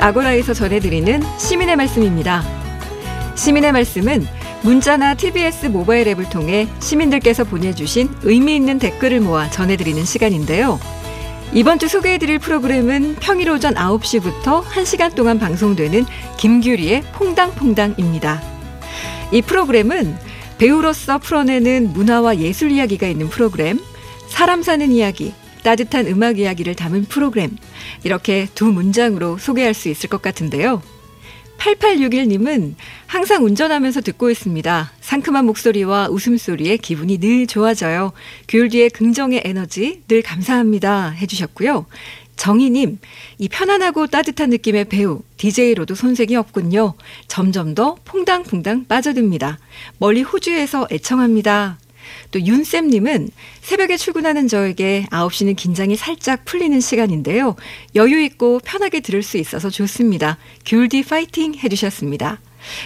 아고라에서 전해드리는 시민의 말씀입니다. 시민의 말씀은 문자나 TBS 모바일 앱을 통해 시민들께서 보내주신 의미 있는 댓글을 모아 전해드리는 시간인데요. 이번 주 소개해드릴 프로그램은 평일 오전 9시부터 1시간 동안 방송되는 김규리의 퐁당퐁당입니다. 이 프로그램은 배우로서 풀어내는 문화와 예술 이야기가 있는 프로그램, 사람 사는 이야기, 따뜻한 음악 이야기를 담은 프로그램. 이렇게 두 문장으로 소개할 수 있을 것 같은데요. 8861님은 항상 운전하면서 듣고 있습니다. 상큼한 목소리와 웃음소리에 기분이 늘 좋아져요. 교율 뒤의 긍정의 에너지 늘 감사합니다. 해주셨고요. 정희님, 이 편안하고 따뜻한 느낌의 배우, DJ로도 손색이 없군요. 점점 더 퐁당퐁당 빠져듭니다. 멀리 호주에서 애청합니다. 또 윤쌤님은 새벽에 출근하는 저에게 9시는 긴장이 살짝 풀리는 시간인데요. 여유 있고 편하게 들을 수 있어서 좋습니다. 귤디 파이팅 해주셨습니다.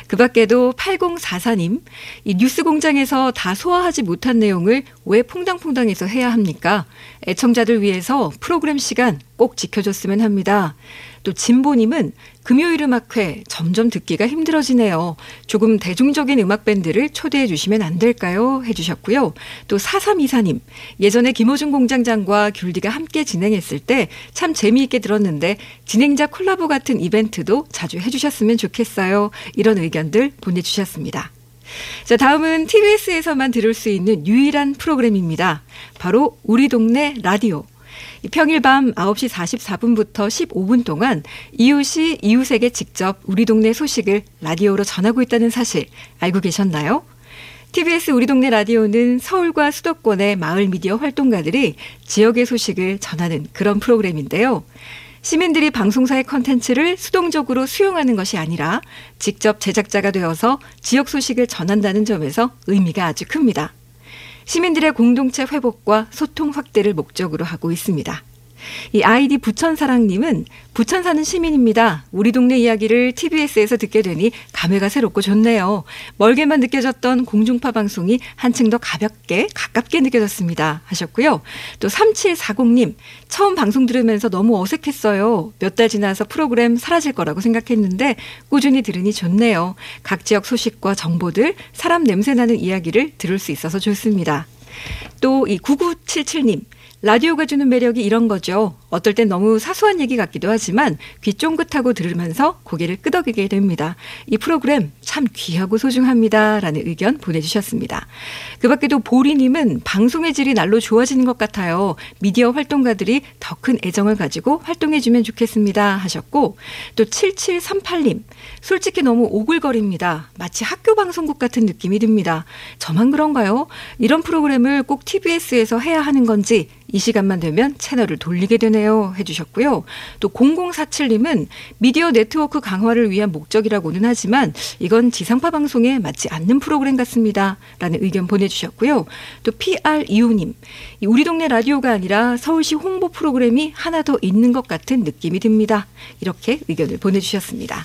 그 밖에도 8044님, 이 뉴스 공장에서 다 소화하지 못한 내용을 왜 퐁당퐁당해서 해야 합니까? 애청자들 위해서 프로그램 시간 꼭 지켜줬으면 합니다. 또 진보님은 금요일 음악회 점점 듣기가 힘들어지네요. 조금 대중적인 음악 밴드를 초대해 주시면 안 될까요? 해주셨고요. 또 4324님 예전에 김호중 공장장과 귤디가 함께 진행했을 때 참 재미있게 들었는데 진행자 콜라보 같은 이벤트도 자주 해주셨으면 좋겠어요. 이런 의견들 보내주셨습니다. 자, 다음은 TBS에서만 들을 수 있는 유일한 프로그램입니다. 바로 우리 동네 라디오. 평일 밤 9시 44분부터 15분 동안 이웃이 이웃에게 직접 우리 동네 소식을 라디오로 전하고 있다는 사실 알고 계셨나요? TBS 우리 동네 라디오는 서울과 수도권의 마을 미디어 활동가들이 지역의 소식을 전하는 그런 프로그램인데요. 시민들이 방송사의 컨텐츠를 수동적으로 수용하는 것이 아니라 직접 제작자가 되어서 지역 소식을 전한다는 점에서 의미가 아주 큽니다. 시민들의 공동체 회복과 소통 확대를 목적으로 하고 있습니다. 이 아이디 부천사랑님은 부천 사는 시민입니다. 우리 동네 이야기를 TBS에서 듣게 되니 감회가 새롭고 좋네요. 멀게만 느껴졌던 공중파 방송이 한층 더 가볍게 가깝게 느껴졌습니다. 하셨고요. 또 3740님 처음 방송 들으면서 너무 어색했어요. 몇 달 지나서 프로그램 사라질 거라고 생각했는데 꾸준히 들으니 좋네요. 각 지역 소식과 정보들 사람 냄새 나는 이야기를 들을 수 있어서 좋습니다. 또 이 9977님 라디오가 주는 매력이 이런 거죠. 어떨 땐 너무 사소한 얘기 같기도 하지만 귀 쫑긋하고 들으면서 고개를 끄덕이게 됩니다. 이 프로그램 참 귀하고 소중합니다. 라는 의견 보내주셨습니다. 그 밖에도 보리님은 방송의 질이 날로 좋아지는 것 같아요. 미디어 활동가들이 더 큰 애정을 가지고 활동해주면 좋겠습니다. 하셨고 또 7738님 솔직히 너무 오글거립니다. 마치 학교 방송국 같은 느낌이 듭니다. 저만 그런가요? 이런 프로그램을 꼭 TBS에서 해야 하는 건지 이 시간만 되면 채널을 돌리게 되네요. 해주셨고요. 또 0047님은 미디어 네트워크 강화를 위한 목적이라고는 하지만 이건 지상파 방송에 맞지 않는 프로그램 같습니다. 라는 의견 보내주셨고요. 또 PR25님, 우리 동네 라디오가 아니라 서울시 홍보 프로그램이 하나 더 있는 것 같은 느낌이 듭니다. 이렇게 의견을 보내주셨습니다.